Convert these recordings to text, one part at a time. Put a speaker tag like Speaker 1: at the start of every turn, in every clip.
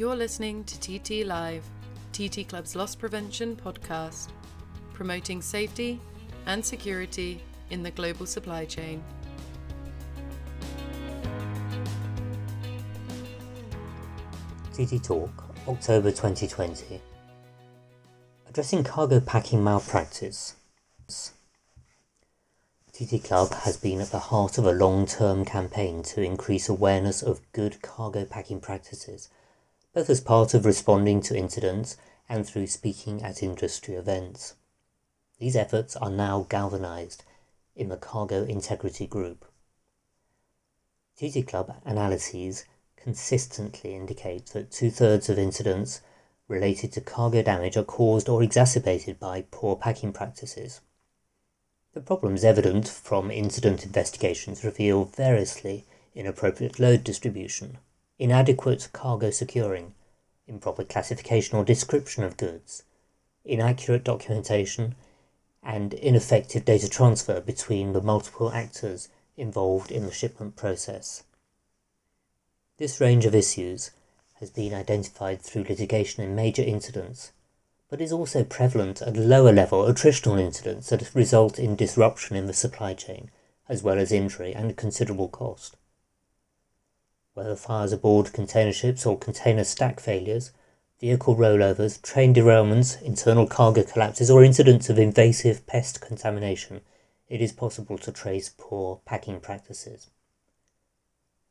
Speaker 1: You're listening to TT Live, TT Club's loss prevention podcast, promoting safety and security in the global supply chain.
Speaker 2: TT Talk, October 2020. Addressing cargo packing malpractice. TT Club has been at the heart of a long term campaign to increase awareness of good cargo packing practices, both as part of responding to incidents and through speaking at industry events. These efforts are now galvanised in the Cargo Integrity Group. TT Club analyses consistently indicate that two thirds of incidents related to cargo damage are caused or exacerbated by poor packing practices. The problems evident from incident investigations reveal variously inappropriate load distribution, inadequate cargo securing, improper classification or description of goods, inaccurate documentation, and ineffective data transfer between the multiple actors involved in the shipment process. This range of issues has been identified through litigation in major incidents, but is also prevalent at lower level attritional incidents that result in disruption in the supply chain, as well as injury and considerable cost. Whether fires aboard container ships or container stack failures, vehicle rollovers, train derailments, internal cargo collapses, or incidents of invasive pest contamination, it is possible to trace poor packing practices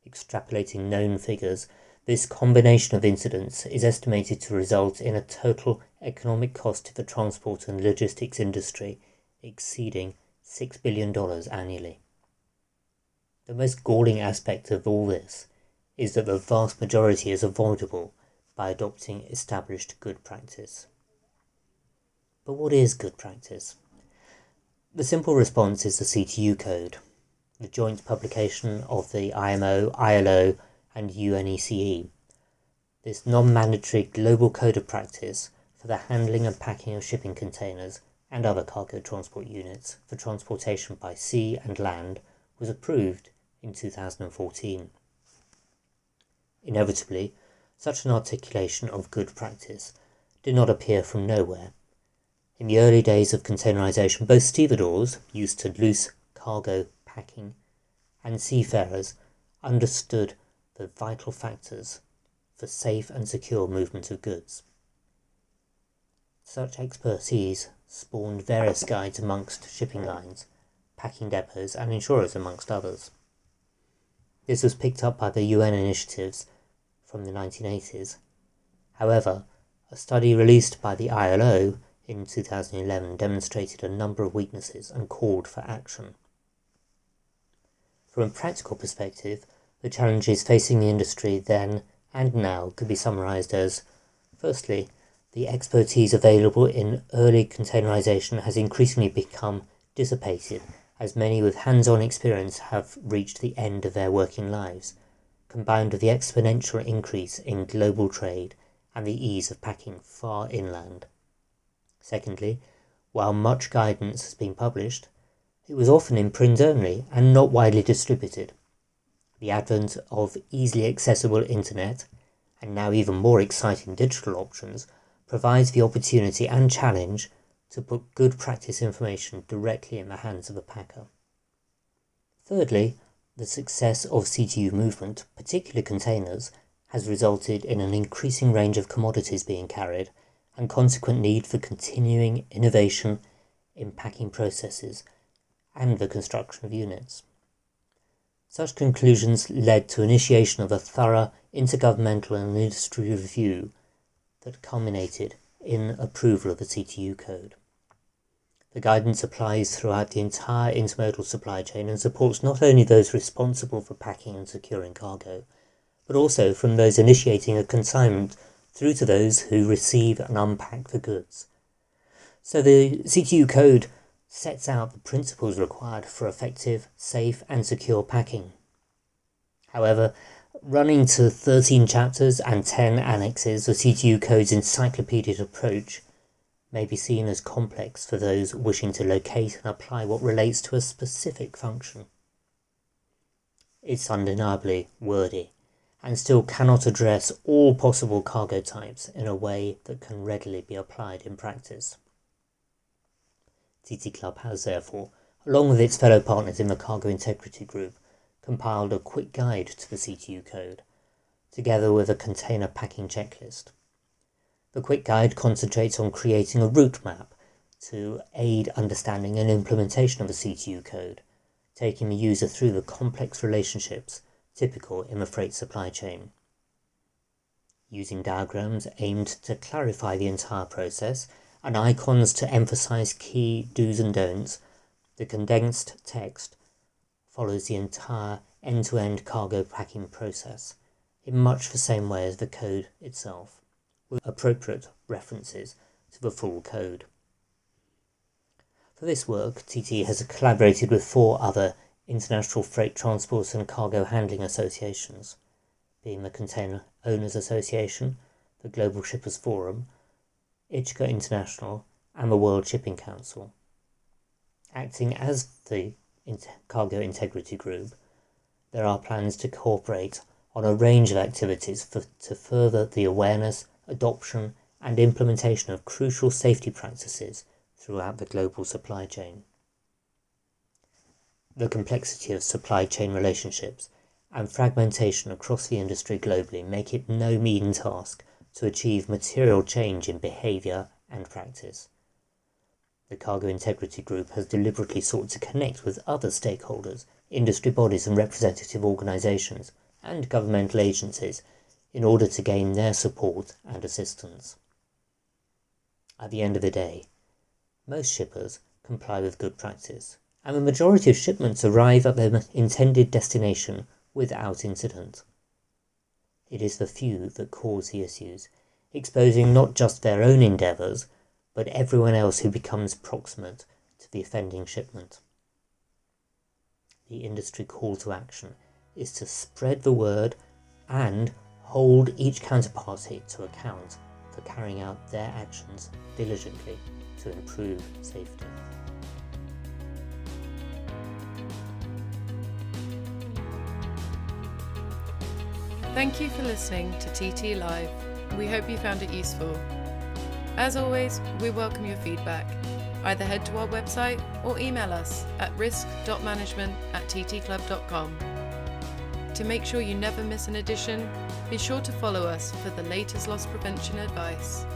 Speaker 2: extrapolating known figures, this combination of incidents is estimated to result in a total economic cost to the transport and logistics industry exceeding $6 billion annually. The most galling aspect of all this is that the vast majority is avoidable by adopting established good practice. But what is good practice? The simple response is the CTU code, the joint publication of the IMO, ILO, and UNECE. This non mandatory global code of practice for the handling and packing of shipping containers and other cargo transport units for transportation by sea and land was approved in 2014. Inevitably, such an articulation of good practice did not appear from nowhere. In the early days of containerization, both stevedores used to loose cargo packing, and seafarers understood the vital factors for safe and secure movement of goods. Such expertise spawned various guides amongst shipping lines, packing depots, and insurers, amongst others. This was picked up by the UN initiatives from the 1980s. However, a study released by the ILO in 2011 demonstrated a number of weaknesses and called for action. From a practical perspective, the challenges facing the industry then and now could be summarised as firstly, the expertise available in early containerisation has increasingly become dissipated as many with hands on experience have reached the end of their working lives, combined with the exponential increase in global trade and the ease of packing far inland. Secondly, while much guidance has been published, it was often in print only and not widely distributed. The advent of easily accessible internet, and now even more exciting digital options, provides the opportunity and challenge to put good practice information directly in the hands of the packer. Thirdly, the success of CTU movement, particularly containers, has resulted in an increasing range of commodities being carried and consequent need for continuing innovation in packing processes and the construction of units. Such conclusions led to initiation of a thorough intergovernmental and industry review that culminated in approval of the CTU code. The guidance applies throughout the entire intermodal supply chain and supports not only those responsible for packing and securing cargo, but also from those initiating a consignment through to those who receive and unpack the goods. So the CTU code sets out the principles required for effective, safe, and secure packing. However, running to 13 chapters and 10 annexes, the CTU Code's encyclopedic approach may be seen as complex for those wishing to locate and apply what relates to a specific function. It's undeniably wordy, and still cannot address all possible cargo types in a way that can readily be applied in practice. TT Club has therefore, along with its fellow partners in the Cargo Integrity Group, compiled a quick guide to the CTU code, together with a container packing checklist. The quick guide concentrates on creating a route map to aid understanding and implementation of the CTU code, taking the user through the complex relationships typical in the freight supply chain. Using diagrams aimed to clarify the entire process and icons to emphasize key do's and don'ts, the condensed text follows the entire end-to-end cargo packing process in much the same way as the code itself, with appropriate references to the full code. For this work, TT has collaborated with four other international freight transport and cargo handling associations, being the Container Owners Association, the Global Shippers Forum, ICHCA International, and the World Shipping Council. Acting as the Cargo Integrity Group, there are plans to cooperate on a range of activities for, to further the awareness, adoption, and implementation of crucial safety practices throughout the global supply chain. The complexity of supply chain relationships and fragmentation across the industry globally make it no mean task to achieve material change in behaviour and practice. The Cargo Integrity Group has deliberately sought to connect with other stakeholders, industry bodies and representative organisations, and governmental agencies in order to gain their support and assistance. At the end of the day, most shippers comply with good practice, and the majority of shipments arrive at their intended destination without incident. It is the few that cause the issues, exposing not just their own endeavours, but everyone else who becomes proximate to the offending shipment. The industry call to action is to spread the word and hold each counterparty to account for carrying out their actions diligently to improve safety.
Speaker 1: Thank you for listening to TT Live. We hope you found it useful. As always, we welcome your feedback. Either head to our website or email us at risk.management at ttclub.com. To make sure you never miss an edition, be sure to follow us for the latest loss prevention advice.